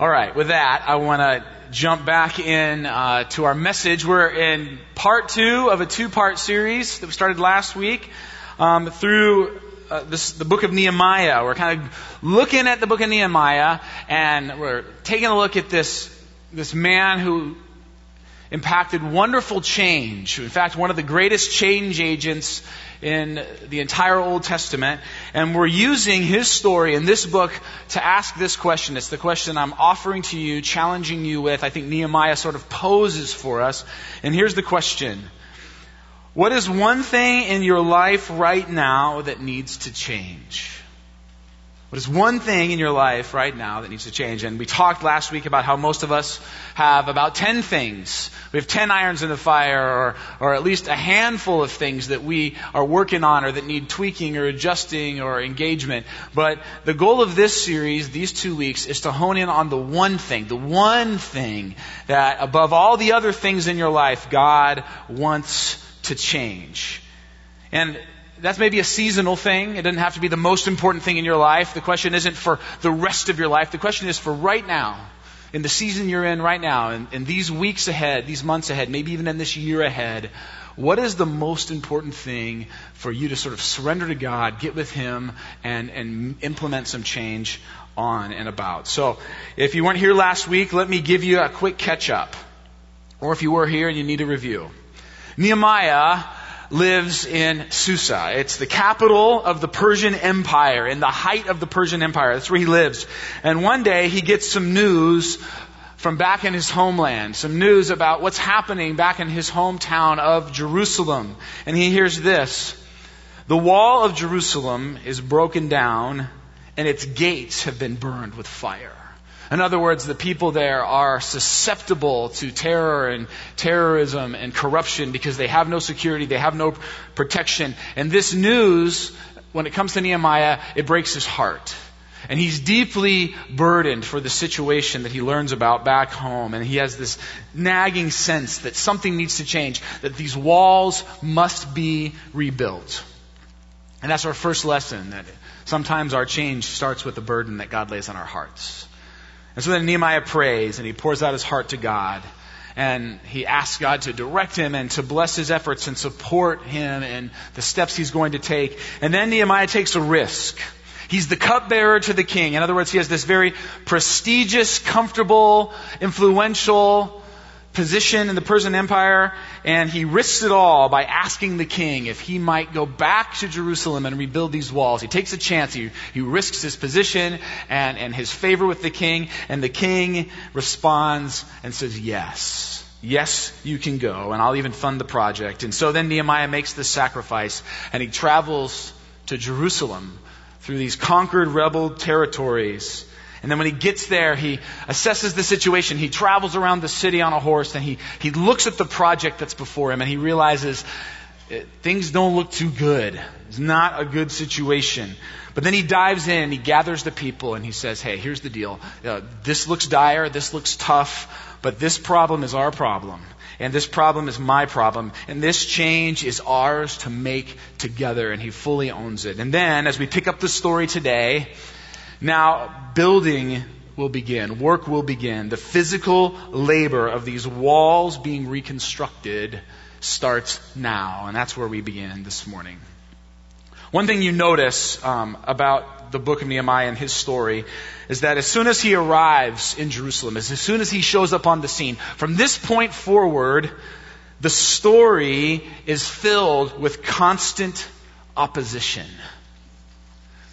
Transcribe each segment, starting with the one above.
All right, with that, I want to jump back in uh, to our message. We're in part two of a two-part series that we started last week um, through uh, this, the book of Nehemiah. We're kind of looking at the book of Nehemiah, and we're taking a look at this this man who impacted wonderful change. In fact, one of the greatest change agents in the entire Old Testament. And we're using his story in this book to ask this question. It's the question I'm offering to you, challenging you with. I think Nehemiah sort of poses for us. And here's the question. What is one thing in your life right now that needs to change? What is one thing in your life right now that needs to change? And we talked last week about how most of us have about 10 things. We have 10 irons in the fire, or, or at least a handful of things that we are working on or that need tweaking or adjusting or engagement. But the goal of this series, these two weeks, is to hone in on the one thing, the one thing that above all the other things in your life, God wants to change. And that's maybe a seasonal thing. It doesn't have to be the most important thing in your life. The question isn't for the rest of your life. The question is for right now, in the season you're in right now, in, in these weeks ahead, these months ahead, maybe even in this year ahead. What is the most important thing for you to sort of surrender to God, get with Him, and, and implement some change on and about? So, if you weren't here last week, let me give you a quick catch up. Or if you were here and you need a review. Nehemiah lives in Susa. It's the capital of the Persian Empire, in the height of the Persian Empire. That's where he lives. And one day he gets some news from back in his homeland, some news about what's happening back in his hometown of Jerusalem. And he hears this. The wall of Jerusalem is broken down and its gates have been burned with fire. In other words, the people there are susceptible to terror and terrorism and corruption because they have no security, they have no protection. And this news, when it comes to Nehemiah, it breaks his heart. And he's deeply burdened for the situation that he learns about back home. And he has this nagging sense that something needs to change, that these walls must be rebuilt. And that's our first lesson that sometimes our change starts with the burden that God lays on our hearts. And so then Nehemiah prays and he pours out his heart to God. And he asks God to direct him and to bless his efforts and support him in the steps he's going to take. And then Nehemiah takes a risk. He's the cupbearer to the king. In other words, he has this very prestigious, comfortable, influential position in the Persian Empire, and he risks it all by asking the king if he might go back to Jerusalem and rebuild these walls. He takes a chance. He, he risks his position and, and his favor with the king, and the king responds and says, Yes. Yes, you can go, and I'll even fund the project. And so then Nehemiah makes the sacrifice, and he travels to Jerusalem through these conquered rebel territories and then when he gets there, he assesses the situation. He travels around the city on a horse and he, he looks at the project that's before him and he realizes eh, things don't look too good. It's not a good situation. But then he dives in, he gathers the people, and he says, Hey, here's the deal. Uh, this looks dire, this looks tough, but this problem is our problem. And this problem is my problem. And this change is ours to make together. And he fully owns it. And then, as we pick up the story today, now, building will begin, work will begin. The physical labor of these walls being reconstructed starts now, and that's where we begin this morning. One thing you notice um, about the book of Nehemiah and his story is that as soon as he arrives in Jerusalem, as soon as he shows up on the scene, from this point forward, the story is filled with constant opposition.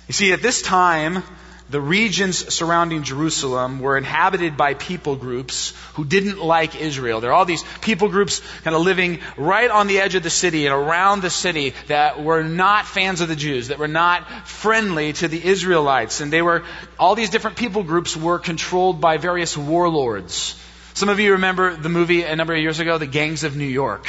You see, at this time, the regions surrounding Jerusalem were inhabited by people groups who didn't like Israel. There are all these people groups kind of living right on the edge of the city and around the city that were not fans of the Jews, that were not friendly to the Israelites. And they were, all these different people groups were controlled by various warlords. Some of you remember the movie a number of years ago, The Gangs of New York.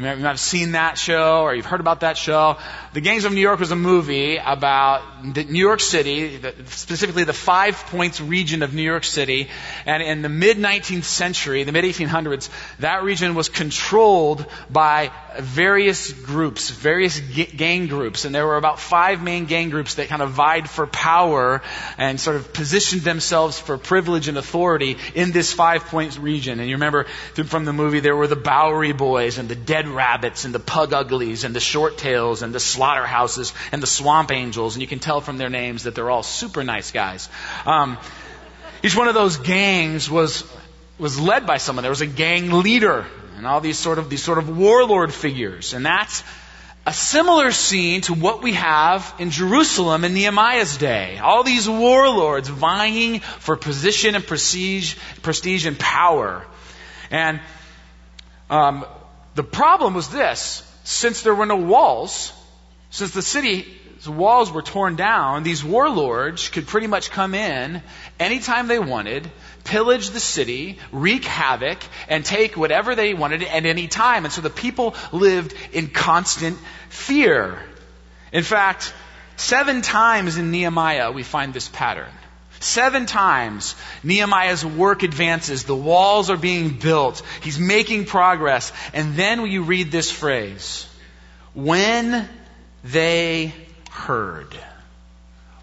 You might, have seen that show or you've heard about that show. The Gangs of New York was a movie about New York City, specifically the Five Points region of New York City. And in the mid 19th century, the mid 1800s, that region was controlled by various groups, various gang groups, and there were about five main gang groups that kind of vied for power and sort of positioned themselves for privilege and authority in this five point region. And you remember from the movie, there were the Bowery Boys and the Dead Rabbits and the Plug Uglies and the Shirt Tails and the Slaughterhouses and the Swamp Angels, and you can tell from their names that they're all super nice guys. Um, each one of those gangs was was led by someone. There was a gang leader and all these sort of these sort of warlord figures. And that's a similar scene to what we have in Jerusalem in Nehemiah's day. All these warlords vying for position and prestige, prestige and power. And um, the problem was this: since there were no walls, since the city the walls were torn down, these warlords could pretty much come in anytime they wanted, pillage the city, wreak havoc, and take whatever they wanted at any time. And so the people lived in constant fear. In fact, seven times in Nehemiah we find this pattern. Seven times Nehemiah's work advances. The walls are being built. He's making progress. And then you read this phrase when they heard.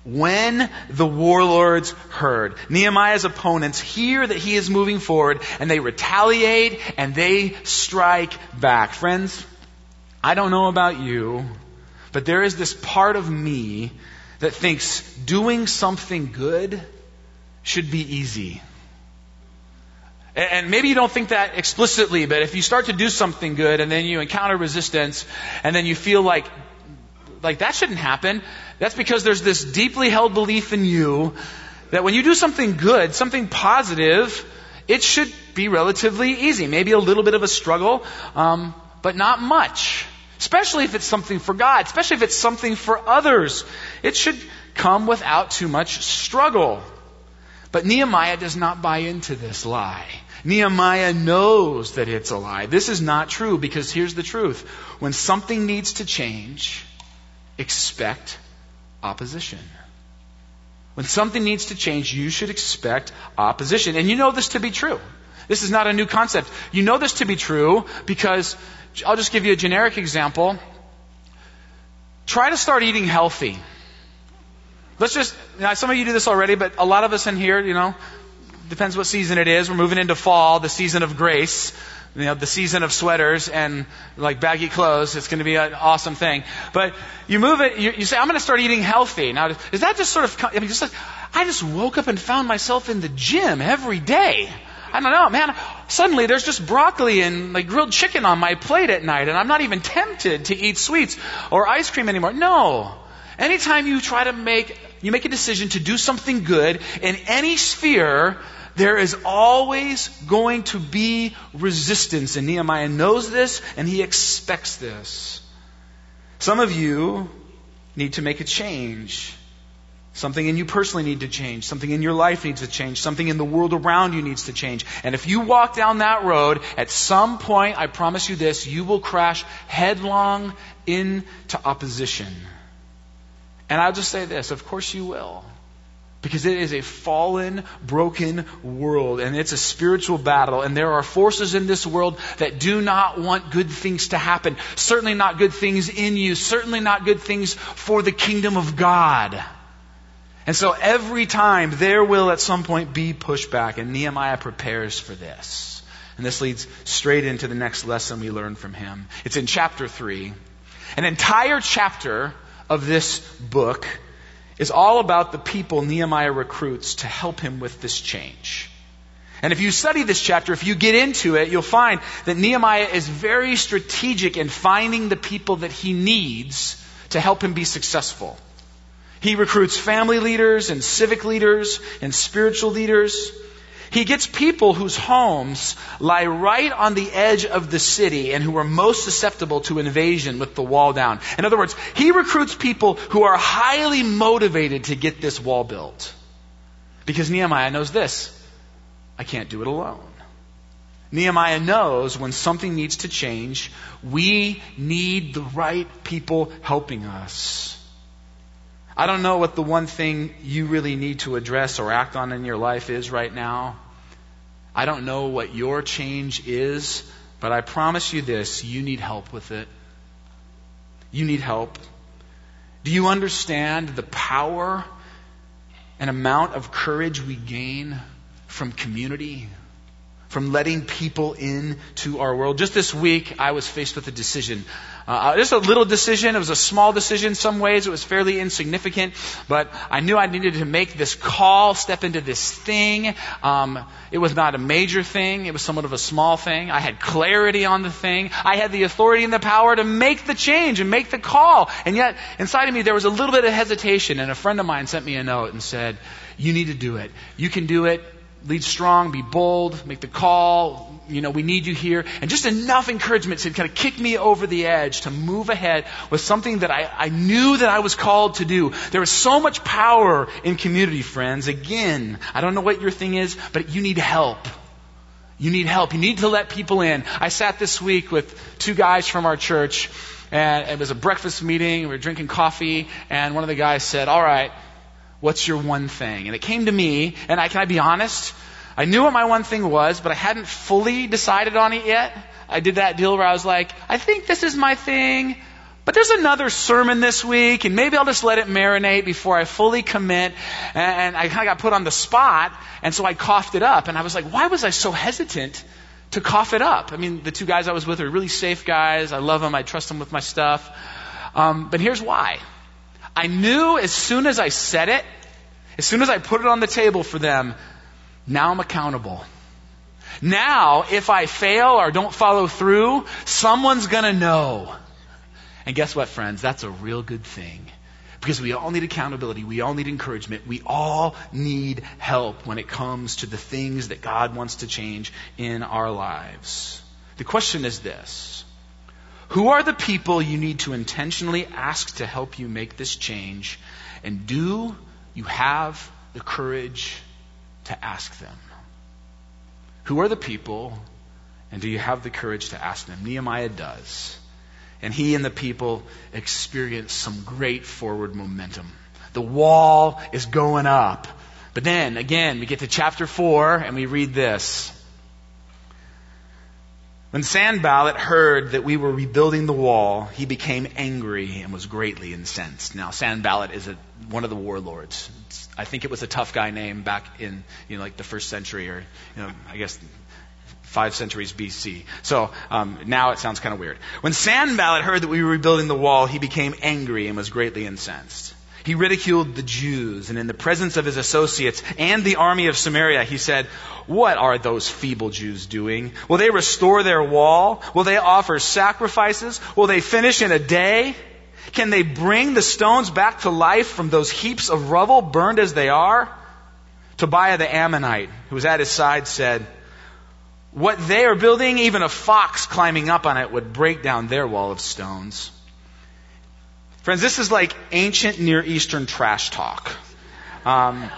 When the warlords heard, Nehemiah's opponents hear that he is moving forward and they retaliate and they strike back. Friends, I don't know about you, but there is this part of me that thinks doing something good should be easy. And maybe you don't think that explicitly, but if you start to do something good and then you encounter resistance and then you feel like like that shouldn't happen. That's because there's this deeply held belief in you that when you do something good, something positive, it should be relatively easy. Maybe a little bit of a struggle, um, but not much. Especially if it's something for God, especially if it's something for others. It should come without too much struggle. But Nehemiah does not buy into this lie. Nehemiah knows that it's a lie. This is not true because here's the truth. When something needs to change, expect opposition. When something needs to change, you should expect opposition. And you know this to be true. This is not a new concept. You know this to be true because I'll just give you a generic example. Try to start eating healthy. Let's just, now some of you do this already, but a lot of us in here, you know, depends what season it is. We're moving into fall, the season of grace you know, the season of sweaters and like baggy clothes. It's going to be an awesome thing. But you move it, you, you say, I'm going to start eating healthy. Now, is that just sort of, I mean, just like, I just woke up and found myself in the gym every day. I don't know, man. Suddenly there's just broccoli and like grilled chicken on my plate at night, and I'm not even tempted to eat sweets or ice cream anymore. No. Anytime you try to make, you make a decision to do something good in any sphere, there is always going to be resistance. And Nehemiah knows this and he expects this. Some of you need to make a change. Something in you personally need to change. Something in your life needs to change. Something in the world around you needs to change. And if you walk down that road, at some point, I promise you this, you will crash headlong into opposition. And I'll just say this, of course you will. Because it is a fallen, broken world, and it's a spiritual battle, and there are forces in this world that do not want good things to happen. Certainly not good things in you, certainly not good things for the kingdom of God. And so every time there will at some point be pushback, and Nehemiah prepares for this. And this leads straight into the next lesson we learn from him. It's in chapter 3. An entire chapter of this book is all about the people Nehemiah recruits to help him with this change. And if you study this chapter, if you get into it, you'll find that Nehemiah is very strategic in finding the people that he needs to help him be successful. He recruits family leaders and civic leaders and spiritual leaders. He gets people whose homes lie right on the edge of the city and who are most susceptible to invasion with the wall down. In other words, he recruits people who are highly motivated to get this wall built. Because Nehemiah knows this I can't do it alone. Nehemiah knows when something needs to change, we need the right people helping us. I don't know what the one thing you really need to address or act on in your life is right now. I don't know what your change is But I promise you this you need help with it. You need help. Do you understand the power and amount of courage we gain from community? From letting people into our world. Just this week, I was faced with a decision. Uh, just a little decision. It was a small decision. Some ways it was fairly insignificant, but I knew I needed to make this call, step into this thing. Um, it was not a major thing. It was somewhat of a small thing. I had clarity on the thing. I had the authority and the power to make the change and make the call. And yet, inside of me, there was a little bit of hesitation. And a friend of mine sent me a note and said, "You need to do it. You can do it lead strong, be bold, make the call. You know, we need you here. And just enough encouragement to kind of kick me over the edge to move ahead with something that I, I knew that I was called to do. There is so much power in community, friends. Again, I don't know what your thing is, but you need help. You need help. You need to let people in. I sat this week with two guys from our church, and it was a breakfast meeting. We were drinking coffee, and one of the guys said, All right, What's your one thing? And it came to me, and I, can I be honest? I knew what my one thing was, but I hadn't fully decided on it yet. I did that deal where I was like, I think this is my thing, but there's another sermon this week, and maybe I'll just let it marinate before I fully commit. And I kind of got put on the spot, and so I coughed it up. And I was like, why was I so hesitant to cough it up? I mean, the two guys I was with are really safe guys. I love them. I trust them with my stuff. Um, but here's why. I knew as soon as I said it, as soon as I put it on the table for them, now I'm accountable. Now, if I fail or don't follow through, someone's gonna know. And guess what, friends? That's a real good thing. Because we all need accountability. We all need encouragement. We all need help when it comes to the things that God wants to change in our lives. The question is this who are the people you need to intentionally ask to help you make this change? And do you have the courage to ask them? Who are the people, and do you have the courage to ask them? Nehemiah does. And he and the people experience some great forward momentum. The wall is going up. But then, again, we get to chapter 4 and we read this. When Sanballat heard that we were rebuilding the wall, he became angry and was greatly incensed. Now, Sanballat is a, one of the warlords. It's, I think it was a tough guy name back in, you know, like the first century or, you know, I guess five centuries BC. So um, now it sounds kind of weird. When Sanballat heard that we were rebuilding the wall, he became angry and was greatly incensed. He ridiculed the Jews, and in the presence of his associates and the army of Samaria, he said, What are those feeble Jews doing? Will they restore their wall? Will they offer sacrifices? Will they finish in a day? Can they bring the stones back to life from those heaps of rubble burned as they are? Tobiah the Ammonite, who was at his side, said, What they are building, even a fox climbing up on it would break down their wall of stones. Friends, this is like ancient Near Eastern trash talk. Um,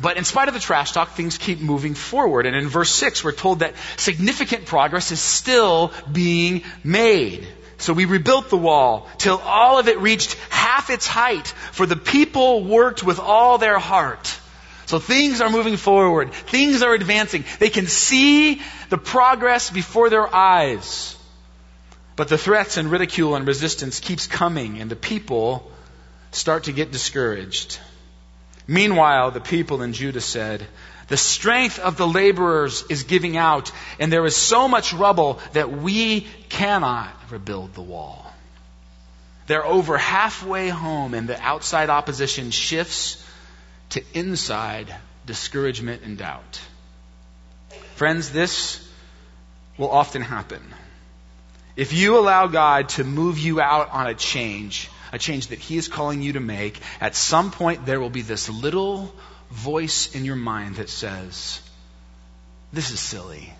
but in spite of the trash talk, things keep moving forward. And in verse 6, we're told that significant progress is still being made. So we rebuilt the wall till all of it reached half its height, for the people worked with all their heart. So things are moving forward. Things are advancing. They can see the progress before their eyes. But the threats and ridicule and resistance keeps coming, and the people start to get discouraged. Meanwhile, the people in Judah said, The strength of the laborers is giving out, and there is so much rubble that we cannot rebuild the wall. They're over halfway home, and the outside opposition shifts to inside discouragement and doubt. Friends, this will often happen. If you allow God to move you out on a change, a change that He is calling you to make, at some point there will be this little voice in your mind that says, This is silly.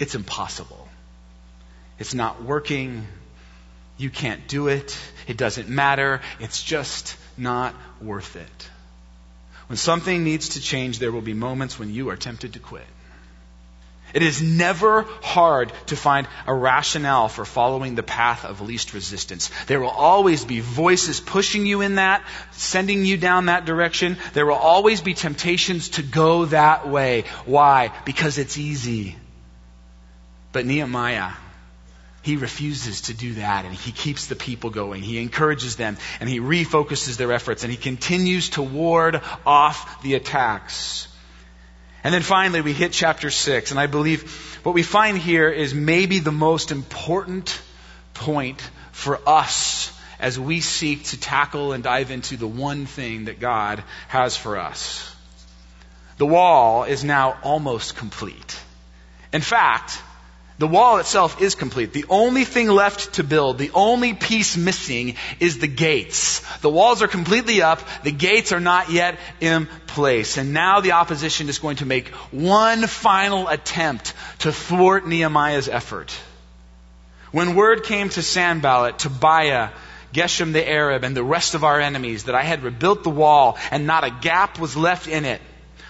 It's impossible. It's not working. You can't do it. It doesn't matter. It's just not worth it. When something needs to change, there will be moments when you are tempted to quit. It is never hard to find a rationale for following the path of least resistance. There will always be voices pushing you in that, sending you down that direction. There will always be temptations to go that way. Why? Because it's easy. But Nehemiah, he refuses to do that and he keeps the people going. He encourages them and he refocuses their efforts and he continues to ward off the attacks. And then finally we hit chapter 6 and I believe what we find here is maybe the most important point for us as we seek to tackle and dive into the one thing that God has for us. The wall is now almost complete. In fact, the wall itself is complete. The only thing left to build, the only piece missing is the gates. The walls are completely up. The gates are not yet in place. And now the opposition is going to make one final attempt to thwart Nehemiah's effort. When word came to Sanballat, Tobiah, Geshem the Arab, and the rest of our enemies that I had rebuilt the wall and not a gap was left in it,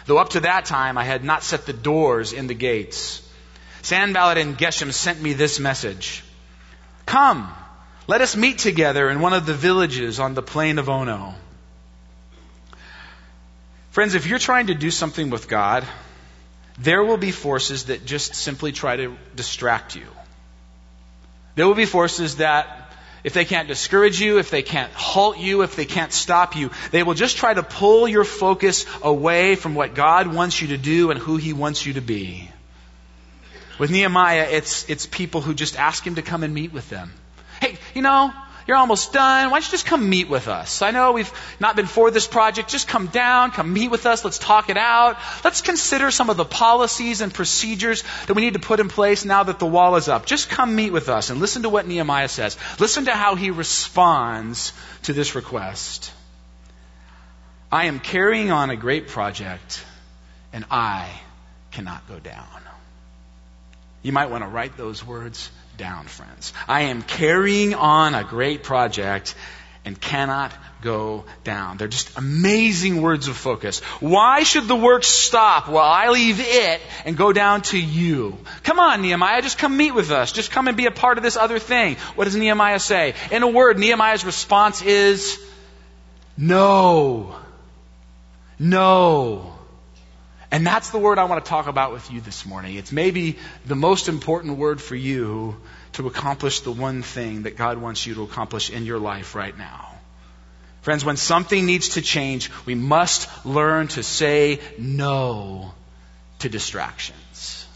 though up to that time I had not set the doors in the gates. Sanballat and Geshem sent me this message. Come, let us meet together in one of the villages on the plain of Ono. Friends, if you're trying to do something with God, there will be forces that just simply try to distract you. There will be forces that, if they can't discourage you, if they can't halt you, if they can't stop you, they will just try to pull your focus away from what God wants you to do and who He wants you to be. With Nehemiah, it's, it's people who just ask him to come and meet with them. Hey, you know, you're almost done. Why don't you just come meet with us? I know we've not been for this project. Just come down, come meet with us. Let's talk it out. Let's consider some of the policies and procedures that we need to put in place now that the wall is up. Just come meet with us and listen to what Nehemiah says. Listen to how he responds to this request. I am carrying on a great project and I cannot go down. You might want to write those words down, friends. I am carrying on a great project and cannot go down. They're just amazing words of focus. Why should the work stop while I leave it and go down to you? Come on, Nehemiah, just come meet with us. Just come and be a part of this other thing. What does Nehemiah say? In a word, Nehemiah's response is no. No. And that's the word I want to talk about with you this morning. It's maybe the most important word for you to accomplish the one thing that God wants you to accomplish in your life right now. Friends, when something needs to change, we must learn to say no to distractions.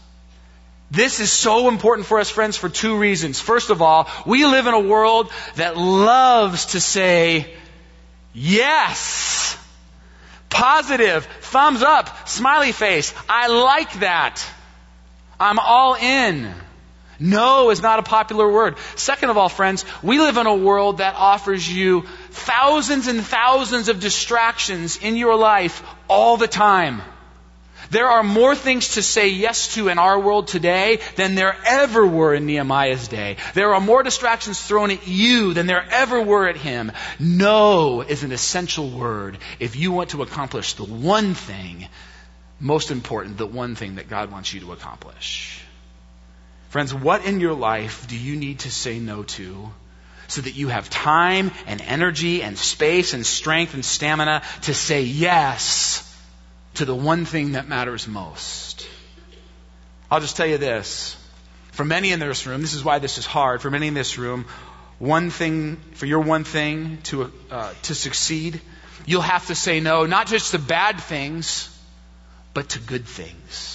This is so important for us, friends, for two reasons. First of all, we live in a world that loves to say yes Positive, thumbs up, smiley face. I like that. I'm all in. No is not a popular word. Second of all, friends, we live in a world that offers you thousands and thousands of distractions in your life all the time. There are more things to say yes to in our world today than there ever were in Nehemiah's day. There are more distractions thrown at you than there ever were at him. No is an essential word if you want to accomplish the one thing, most important, the one thing that God wants you to accomplish. Friends, what in your life do you need to say no to so that you have time and energy and space and strength and stamina to say yes to the one thing that matters most. I'll just tell you this. For many in this room, this is why this is hard. For many in this room, one thing, for your one thing to, uh, to succeed, you'll have to say no, not just to bad things, but to good things.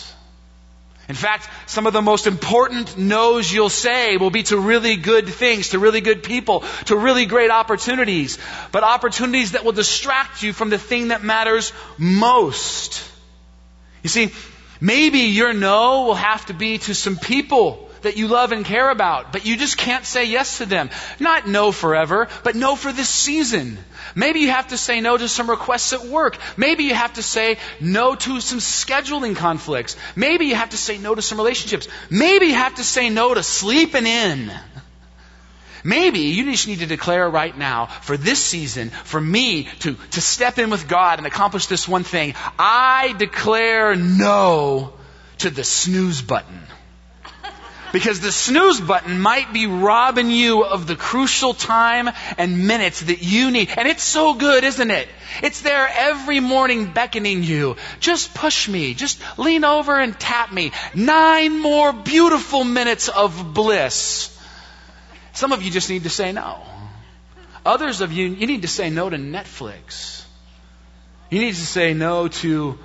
In fact, some of the most important no's you'll say will be to really good things, to really good people, to really great opportunities, but opportunities that will distract you from the thing that matters most. You see, maybe your no will have to be to some people that you love and care about, but you just can't say yes to them. Not no forever, but no for this season. Maybe you have to say no to some requests at work. Maybe you have to say no to some scheduling conflicts. Maybe you have to say no to some relationships. Maybe you have to say no to sleeping in. Maybe you just need to declare right now, for this season, for me to, to step in with God and accomplish this one thing, I declare no to the snooze button. Because the snooze button might be robbing you of the crucial time and minutes that you need. And it's so good, isn't it? It's there every morning beckoning you. Just push me. Just lean over and tap me. Nine more beautiful minutes of bliss. Some of you just need to say no. Others of you, you need to say no to Netflix. You need to say no to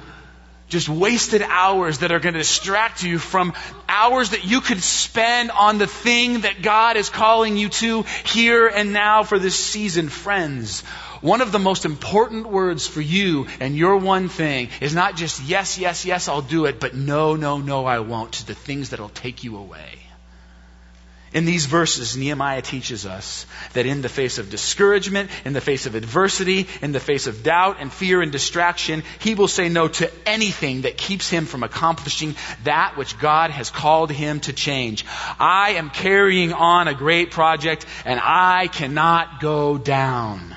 just wasted hours that are going to distract you from hours that you could spend on the thing that God is calling you to here and now for this season. Friends, one of the most important words for you and your one thing is not just yes, yes, yes, I'll do it, but no, no, no, I won't to the things that'll take you away. In these verses, Nehemiah teaches us that in the face of discouragement, in the face of adversity, in the face of doubt and fear and distraction, he will say no to anything that keeps him from accomplishing that which God has called him to change. I am carrying on a great project and I cannot go down.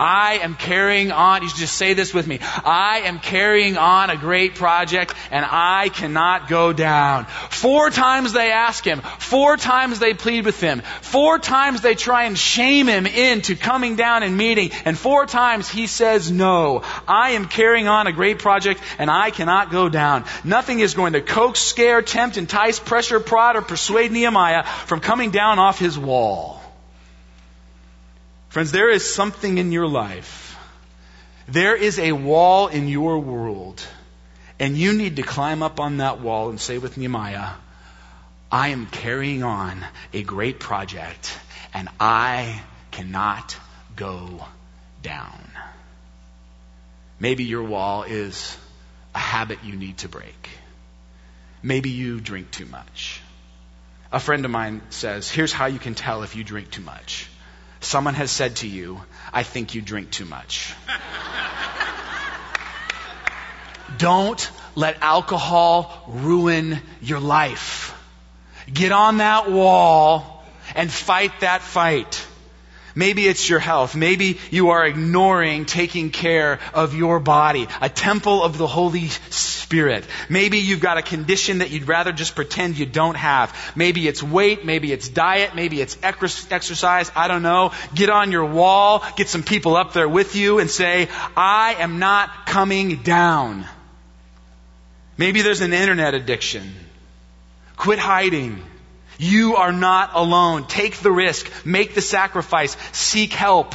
I am carrying on, you should just say this with me. I am carrying on a great project and I cannot go down. Four times they ask him. Four times they plead with him. Four times they try and shame him into coming down and meeting. And four times he says no. I am carrying on a great project and I cannot go down. Nothing is going to coax, scare, tempt, entice, pressure, prod, or persuade Nehemiah from coming down off his wall. Friends, there is something in your life. There is a wall in your world, and you need to climb up on that wall and say with Nehemiah, I am carrying on a great project, and I cannot go down. Maybe your wall is a habit you need to break. Maybe you drink too much. A friend of mine says, Here's how you can tell if you drink too much someone has said to you, I think you drink too much. Don't let alcohol ruin your life. Get on that wall and fight that fight. Maybe it's your health. Maybe you are ignoring taking care of your body, a temple of the Holy Spirit. Maybe you've got a condition that you'd rather just pretend you don't have. Maybe it's weight, maybe it's diet, maybe it's exercise. I don't know. Get on your wall, get some people up there with you and say, I am not coming down. Maybe there's an internet addiction. Quit hiding. You are not alone. Take the risk. Make the sacrifice. Seek help.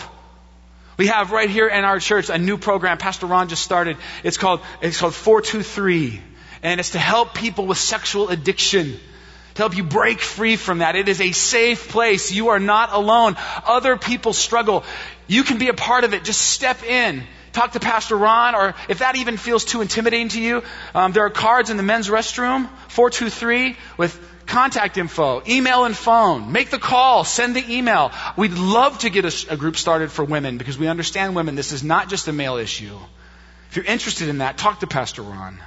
We have right here in our church a new program Pastor Ron just started. It's called, it's called 423. And it's to help people with sexual addiction. To help you break free from that. It is a safe place. You are not alone. Other people struggle. You can be a part of it. Just step in talk to Pastor Ron, or if that even feels too intimidating to you, um, there are cards in the men's restroom, 423, with contact info, email and phone. Make the call, send the email. We'd love to get a, a, group started for women because we understand women. This is not just a male issue. If you're interested in that, talk to Pastor Ron.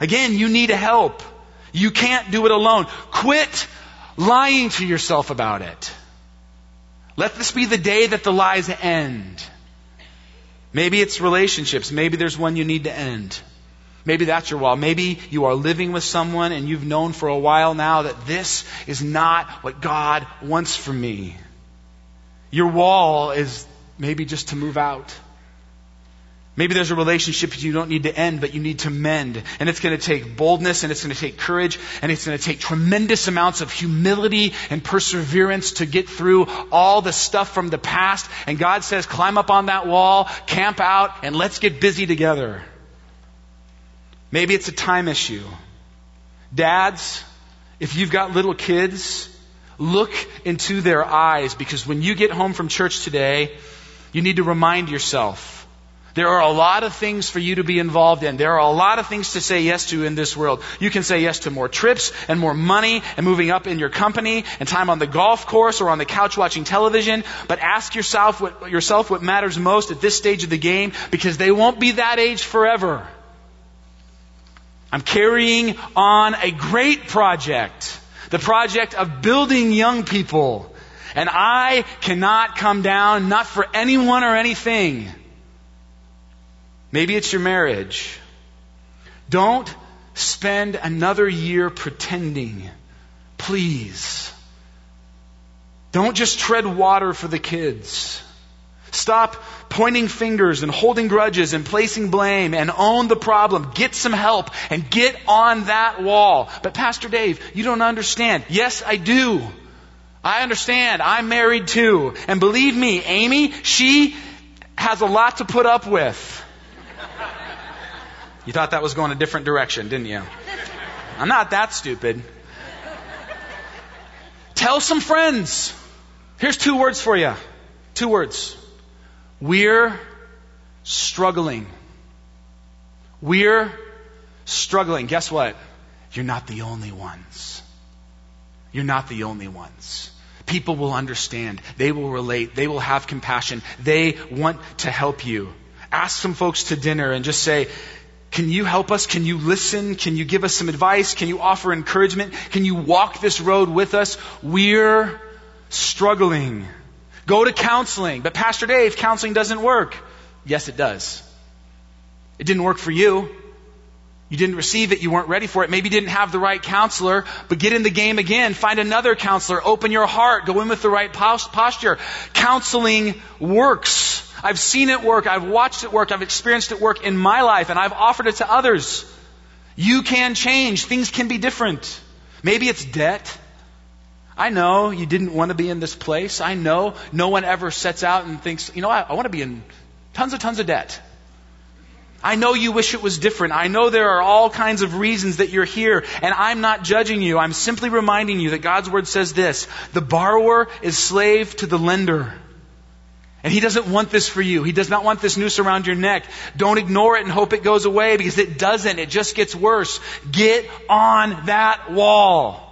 Again, you need help. You can't do it alone. Quit lying to yourself about it. Let this be the day that the lies end. Maybe it's relationships. Maybe there's one you need to end. Maybe that's your wall. Maybe you are living with someone and you've known for a while now that this is not what God wants for me. Your wall is maybe just to move out. Maybe there's a relationship you don't need to end, but you need to mend. And it's going to take boldness and it's going to take courage and it's going to take tremendous amounts of humility and perseverance to get through all the stuff from the past. And God says, climb up on that wall, camp out, and let's get busy together. Maybe it's a time issue. Dads, if you've got little kids, look into their eyes because when you get home from church today, you need to remind yourself there are a lot of things for you to be involved in. There are a lot of things to say yes to in this world. You can say yes to more trips and more money and moving up in your company and time on the golf course or on the couch watching television. But ask yourself what, yourself what matters most at this stage of the game because they won't be that age forever. I'm carrying on a great project, the project of building young people. And I cannot come down, not for anyone or anything. Maybe it's your marriage. Don't spend another year pretending please. Don't just tread water for the kids. Stop pointing fingers and holding grudges and placing blame and own the problem. Get some help and get on that wall. But Pastor Dave, you don't understand. Yes, I do. I understand. I'm married too. And believe me, Amy, she has a lot to put up with. You thought that was going a different direction, didn't you? I'm not that stupid. Tell some friends. Here's two words for you. Two words. We're struggling. We're struggling. Guess what? You're not the only ones. You're not the only ones. People will understand. They will relate. They will have compassion. They want to help you. Ask some folks to dinner and just say, can you help us? Can you listen? Can you give us some advice? Can you offer encouragement? Can you walk this road with us? We're struggling. Go to counseling. But Pastor Dave, counseling doesn't work. Yes, it does. It didn't work for you. You didn't receive it. You weren't ready for it. Maybe you didn't have the right counselor, but get in the game again. Find another counselor. Open your heart. Go in with the right posture. Counseling works. I've seen it work. I've watched it work. I've experienced it work in my life, and I've offered it to others. You can change. Things can be different. Maybe it's debt. I know you didn't want to be in this place. I know no one ever sets out and thinks, you know, I, I want to be in tons and tons of debt. I know you wish it was different. I know there are all kinds of reasons that you're here, and I'm not judging you. I'm simply reminding you that God's Word says this the borrower is slave to the lender. And he doesn't want this for you. He does not want this noose around your neck. Don't ignore it and hope it goes away because it doesn't. It just gets worse. Get on that wall.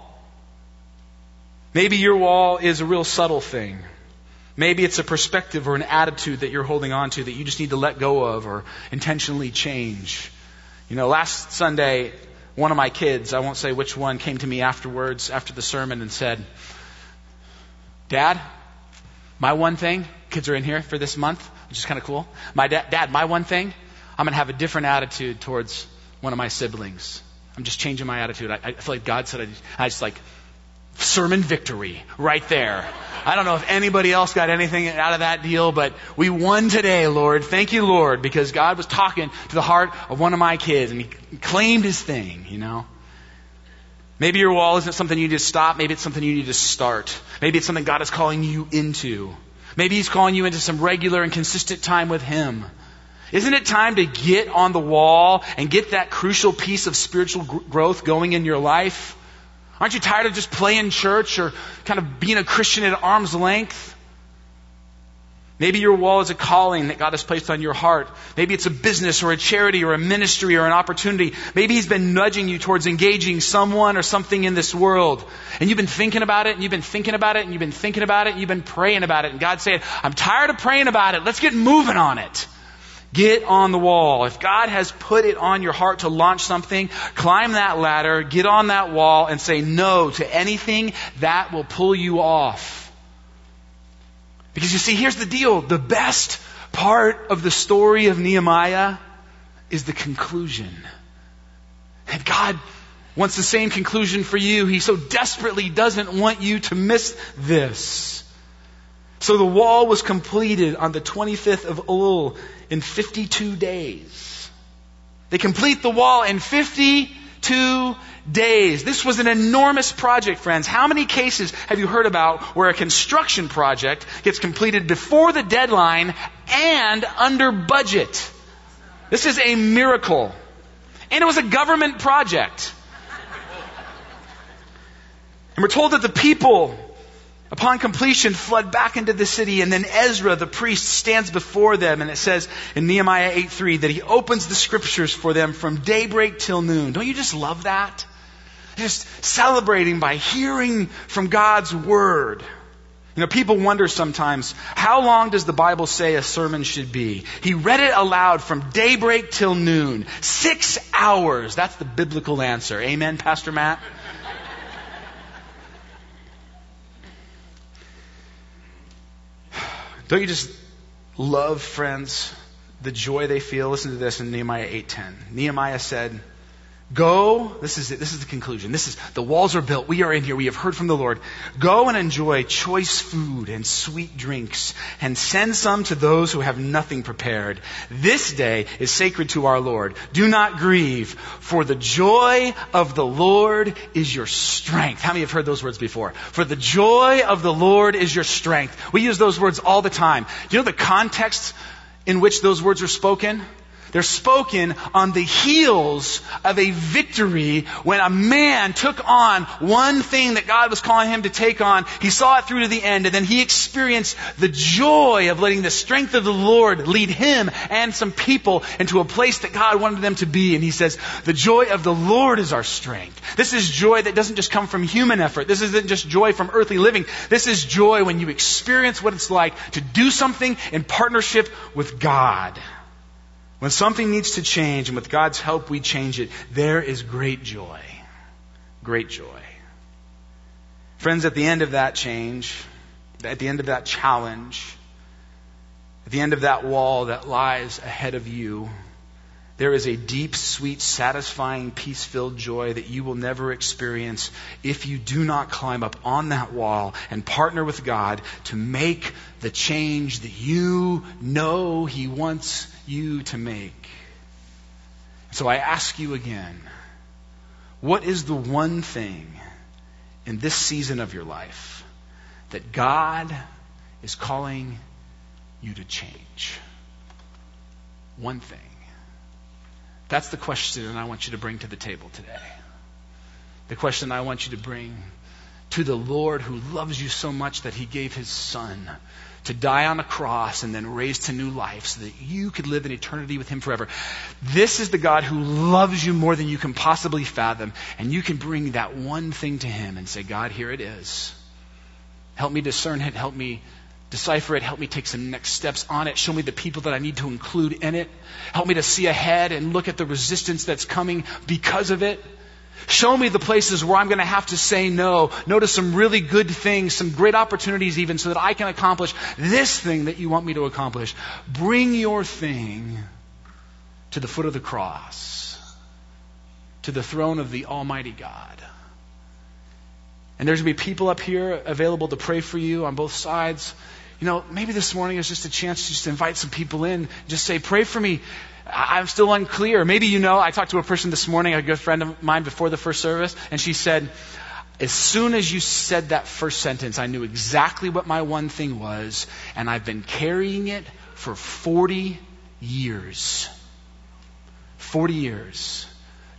Maybe your wall is a real subtle thing. Maybe it's a perspective or an attitude that you're holding on to that you just need to let go of or intentionally change. You know, last Sunday, one of my kids, I won't say which one, came to me afterwards, after the sermon, and said, Dad, my one thing, kids are in here for this month, which is kind of cool. My dad, dad, my one thing, I'm going to have a different attitude towards one of my siblings. I'm just changing my attitude. I, I feel like God said, I, I just like, sermon victory right there. I don't know if anybody else got anything out of that deal, but we won today, Lord. Thank you, Lord, because God was talking to the heart of one of my kids and he claimed his thing, you know. Maybe your wall isn't something you need to stop. Maybe it's something you need to start. Maybe it's something God is calling you into. Maybe He's calling you into some regular and consistent time with Him. Isn't it time to get on the wall and get that crucial piece of spiritual growth going in your life? Aren't you tired of just playing church or kind of being a Christian at arm's length? Maybe your wall is a calling that God has placed on your heart. Maybe it's a business or a charity or a ministry or an opportunity. Maybe He's been nudging you towards engaging someone or something in this world. And you've been thinking about it and you've been thinking about it and you've been thinking about it and you've been praying about it. And God said, I'm tired of praying about it. Let's get moving on it. Get on the wall. If God has put it on your heart to launch something, climb that ladder, get on that wall, and say no to anything that will pull you off. Because you see, here's the deal. The best part of the story of Nehemiah is the conclusion. And God wants the same conclusion for you. He so desperately doesn't want you to miss this. So the wall was completed on the 25th of Elul in 52 days. They complete the wall in 52 days. This was an enormous project, friends. How many cases have you heard about where a construction project gets completed before the deadline and under budget? This is a miracle. And it was a government project. And we're told that the people upon completion, fled back into the city, and then Ezra, the priest, stands before them, and it says in Nehemiah 8:3 that he opens the scriptures for them from daybreak till noon. Don't you just love that? Just celebrating by hearing from God's word. You know, people wonder sometimes, how long does the Bible say a sermon should be? He read it aloud from daybreak till noon. Six hours. That's the biblical answer. Amen, Pastor Matt? Don't you just love, friends, the joy they feel? Listen to this in Nehemiah 8.10. Nehemiah said, Go, this is it, this is the conclusion. This is, the walls are built. We are in here. We have heard from the Lord. Go and enjoy choice food and sweet drinks and send some to those who have nothing prepared. This day is sacred to our Lord. Do not grieve, for the joy of the Lord is your strength. How many have heard those words before? For the joy of the Lord is your strength. We use those words all the time. Do you know the context in which those words are spoken? They're spoken on the heels of a victory when a man took on one thing that God was calling him to take on. He saw it through to the end, and then he experienced the joy of letting the strength of the Lord lead him and some people into a place that God wanted them to be. And he says, The joy of the Lord is our strength. This is joy that doesn't just come from human effort. This isn't just joy from earthly living. This is joy when you experience what it's like to do something in partnership with God. When something needs to change, and with God's help we change it, there is great joy. Great joy. Friends, at the end of that change, at the end of that challenge, at the end of that wall that lies ahead of you, there is a deep, sweet, satisfying, peace filled joy that you will never experience if you do not climb up on that wall and partner with God to make the change that you know He wants you to make. So I ask you again what is the one thing in this season of your life that God is calling you to change? One thing. That's the question I want you to bring to the table today. The question I want you to bring to the Lord who loves you so much that he gave his son to die on a cross and then raise to new life so that you could live in eternity with Him forever. This is the God who loves you more than you can possibly fathom. And you can bring that one thing to Him and say, God, here it is. Help me discern it. Help me decipher it. Help me take some next steps on it. Show me the people that I need to include in it. Help me to see ahead and look at the resistance that's coming because of it. Show me the places where I'm going to have to say no. Notice some really good things, some great opportunities even, so that I can accomplish this thing that you want me to accomplish. Bring your thing to the foot of the cross, to the throne of the Almighty God. And there's going to be people up here available to pray for you on both sides. You know, maybe this morning is just a chance to just invite some people in. Just say, pray for me. I'm still unclear. Maybe you know, I talked to a person this morning, a good friend of mine before the first service, and she said, as soon as you said that first sentence, I knew exactly what my one thing was, and I've been carrying it for 40 years. 40 years.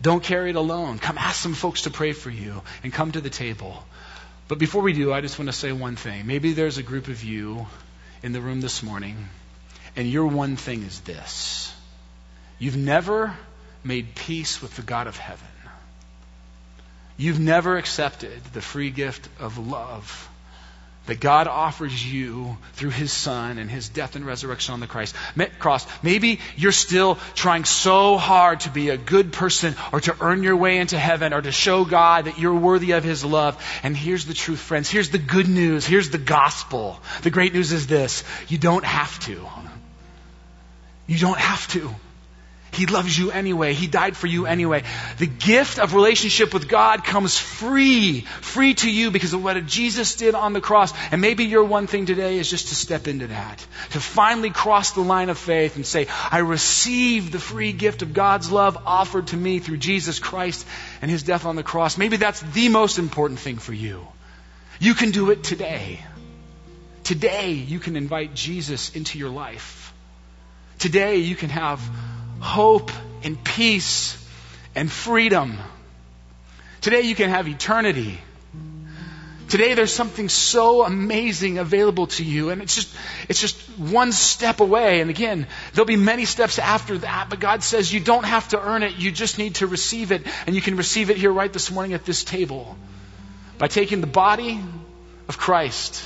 Don't carry it alone. Come ask some folks to pray for you and come to the table. But before we do, I just want to say one thing. Maybe there's a group of you in the room this morning, and your one thing is this You've never made peace with the God of heaven. You've never accepted the free gift of love that God offers you through His Son and His death and resurrection on the Christ, cross. Maybe you're still trying so hard to be a good person or to earn your way into heaven or to show God that you're worthy of His love. And here's the truth, friends. Here's the good news. Here's the gospel. The great news is this. You don't have to. You don't have to. He loves you anyway. He died for you anyway. The gift of relationship with God comes free, free to you because of what Jesus did on the cross. And maybe your one thing today is just to step into that, to finally cross the line of faith and say, I receive the free gift of God's love offered to me through Jesus Christ and his death on the cross. Maybe that's the most important thing for you. You can do it today. Today, you can invite Jesus into your life. Today, you can have hope and peace and freedom. Today you can have eternity. Today there's something so amazing available to you and it's just it's just one step away and again there'll be many steps after that but God says you don't have to earn it you just need to receive it and you can receive it here right this morning at this table by taking the body of Christ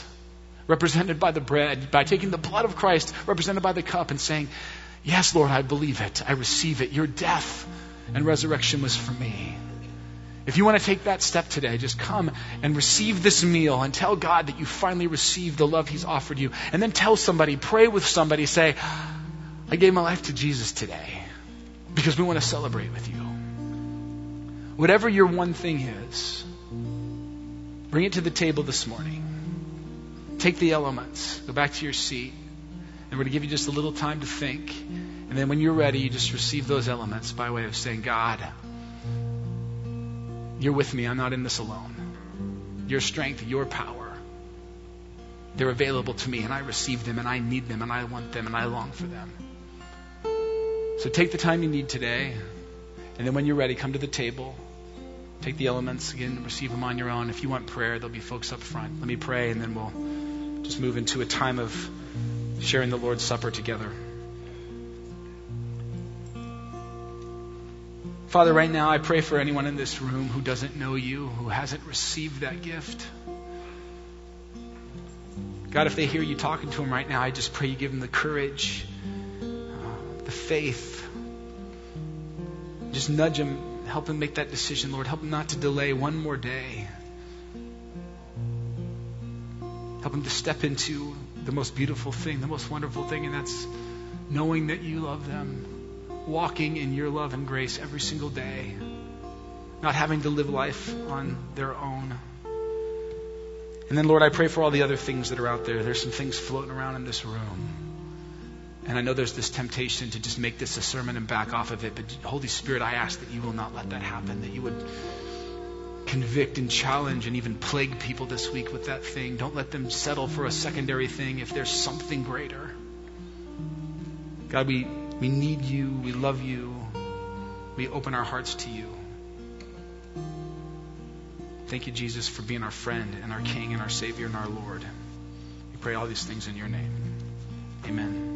represented by the bread by taking the blood of Christ represented by the cup and saying Yes, Lord, I believe it. I receive it. Your death and resurrection was for me. If you want to take that step today, just come and receive this meal and tell God that you finally received the love He's offered you. And then tell somebody, pray with somebody, say, I gave my life to Jesus today because we want to celebrate with you. Whatever your one thing is, bring it to the table this morning. Take the elements, go back to your seat, and we're going to give you just a little time to think. And then when you're ready, you just receive those elements by way of saying, God, you're with me. I'm not in this alone. Your strength, your power, they're available to me, and I receive them, and I need them, and I want them, and I long for them. So take the time you need today, and then when you're ready, come to the table. Take the elements again, receive them on your own. If you want prayer, there'll be folks up front. Let me pray, and then we'll just move into a time of sharing the Lord's Supper together. Father, right now I pray for anyone in this room who doesn't know you, who hasn't received that gift. God, if they hear you talking to them right now, I just pray you give them the courage, uh, the faith. Just nudge them Help him make that decision, Lord. Help him not to delay one more day. Help him to step into the most beautiful thing, the most wonderful thing, and that's knowing that you love them, walking in your love and grace every single day, not having to live life on their own. And then, Lord, I pray for all the other things that are out there. There's some things floating around in this room. And I know there's this temptation to just make this a sermon and back off of it, but Holy Spirit, I ask that you will not let that happen, that you would convict and challenge and even plague people this week with that thing. Don't let them settle for a secondary thing if there's something greater. God, we, we need you. We love you. We open our hearts to you. Thank you, Jesus, for being our friend and our King and our Savior and our Lord. We pray all these things in your name. Amen.